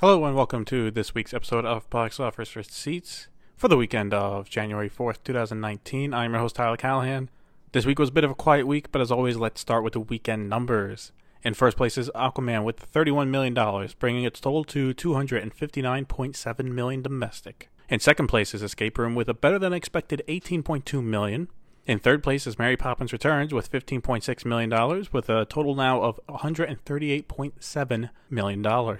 Hello and welcome to this week's episode of Box Office Receipts for the weekend of January 4th, 2019. I'm your host, Tyler Callahan. This week was a bit of a quiet week, but as always, let's start with the weekend numbers. In first place is Aquaman with $31 million, bringing its total to 259.7 million domestic. In second place is Escape Room with a better than expected 18.2 million. In third place is Mary Poppins Returns with $15.6 million, with a total now of $138.7 million.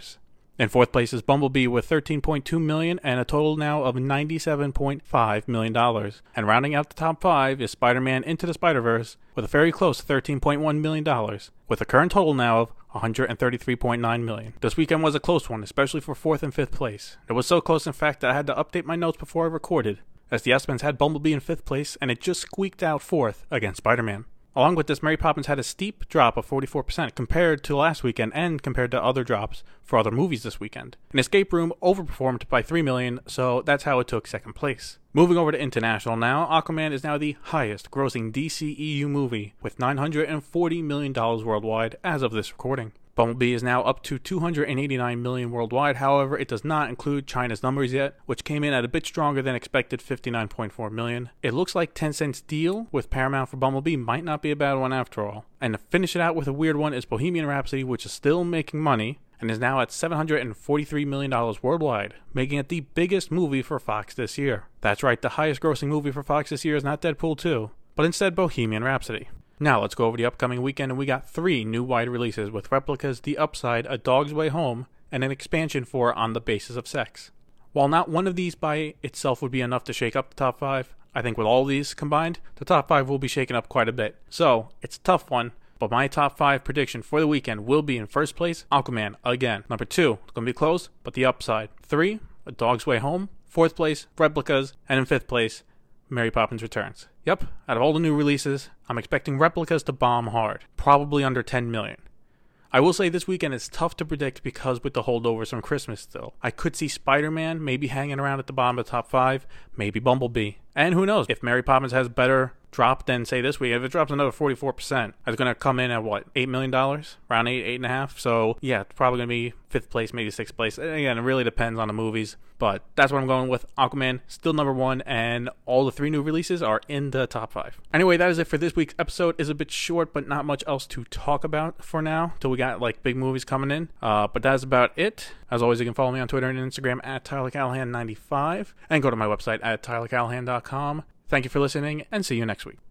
In fourth place is Bumblebee with 13.2 million and a total now of 97.5 million dollars. And rounding out the top 5 is Spider-Man Into the Spider-Verse with a very close 13.1 million dollars with a current total now of 133.9 million. This weekend was a close one, especially for fourth and fifth place. It was so close in fact that I had to update my notes before I recorded, as the Espens had Bumblebee in fifth place and it just squeaked out fourth against Spider-Man. Along with this, Mary Poppins had a steep drop of 44% compared to last weekend and compared to other drops for other movies this weekend. An Escape Room overperformed by 3 million, so that's how it took second place. Moving over to international now, Aquaman is now the highest grossing DCEU movie with $940 million worldwide as of this recording. Bumblebee is now up to 289 million worldwide. However, it does not include China's numbers yet, which came in at a bit stronger than expected 59.4 million. It looks like Tencent's deal with Paramount for Bumblebee might not be a bad one after all. And to finish it out with a weird one is Bohemian Rhapsody, which is still making money and is now at $743 million worldwide, making it the biggest movie for Fox this year. That's right, the highest grossing movie for Fox this year is not Deadpool 2, but instead Bohemian Rhapsody. Now let's go over the upcoming weekend, and we got three new wide releases with replicas The Upside, A Dog's Way Home, and an expansion for On the Basis of Sex. While not one of these by itself would be enough to shake up the top five, I think with all these combined, the top five will be shaken up quite a bit. So it's a tough one, but my top five prediction for the weekend will be in first place, Aquaman again. Number two, it's gonna be close, but the upside. Three, A Dog's Way Home. Fourth place, Replicas, and in fifth place, Mary Poppins Returns. Yep, out of all the new releases, I'm expecting replicas to bomb hard, probably under 10 million. I will say this weekend is tough to predict because with the holdovers from Christmas still. I could see Spider Man maybe hanging around at the bottom of the top five, maybe Bumblebee. And who knows, if Mary Poppins has better drop than say this week, if it drops another 44%, it's going to come in at what, $8 million? Around 8, 8.5? So yeah, it's probably going to be fifth place, maybe sixth place. And again, it really depends on the movies. But that's what I'm going with. Aquaman, still number one, and all the three new releases are in the top five. Anyway, that is it for this week's episode. is a bit short, but not much else to talk about for now, till we got like big movies coming in. Uh, but that's about it. As always, you can follow me on Twitter and Instagram at TylerCallahan95 and go to my website at tylercallahan.com. Thank you for listening and see you next week.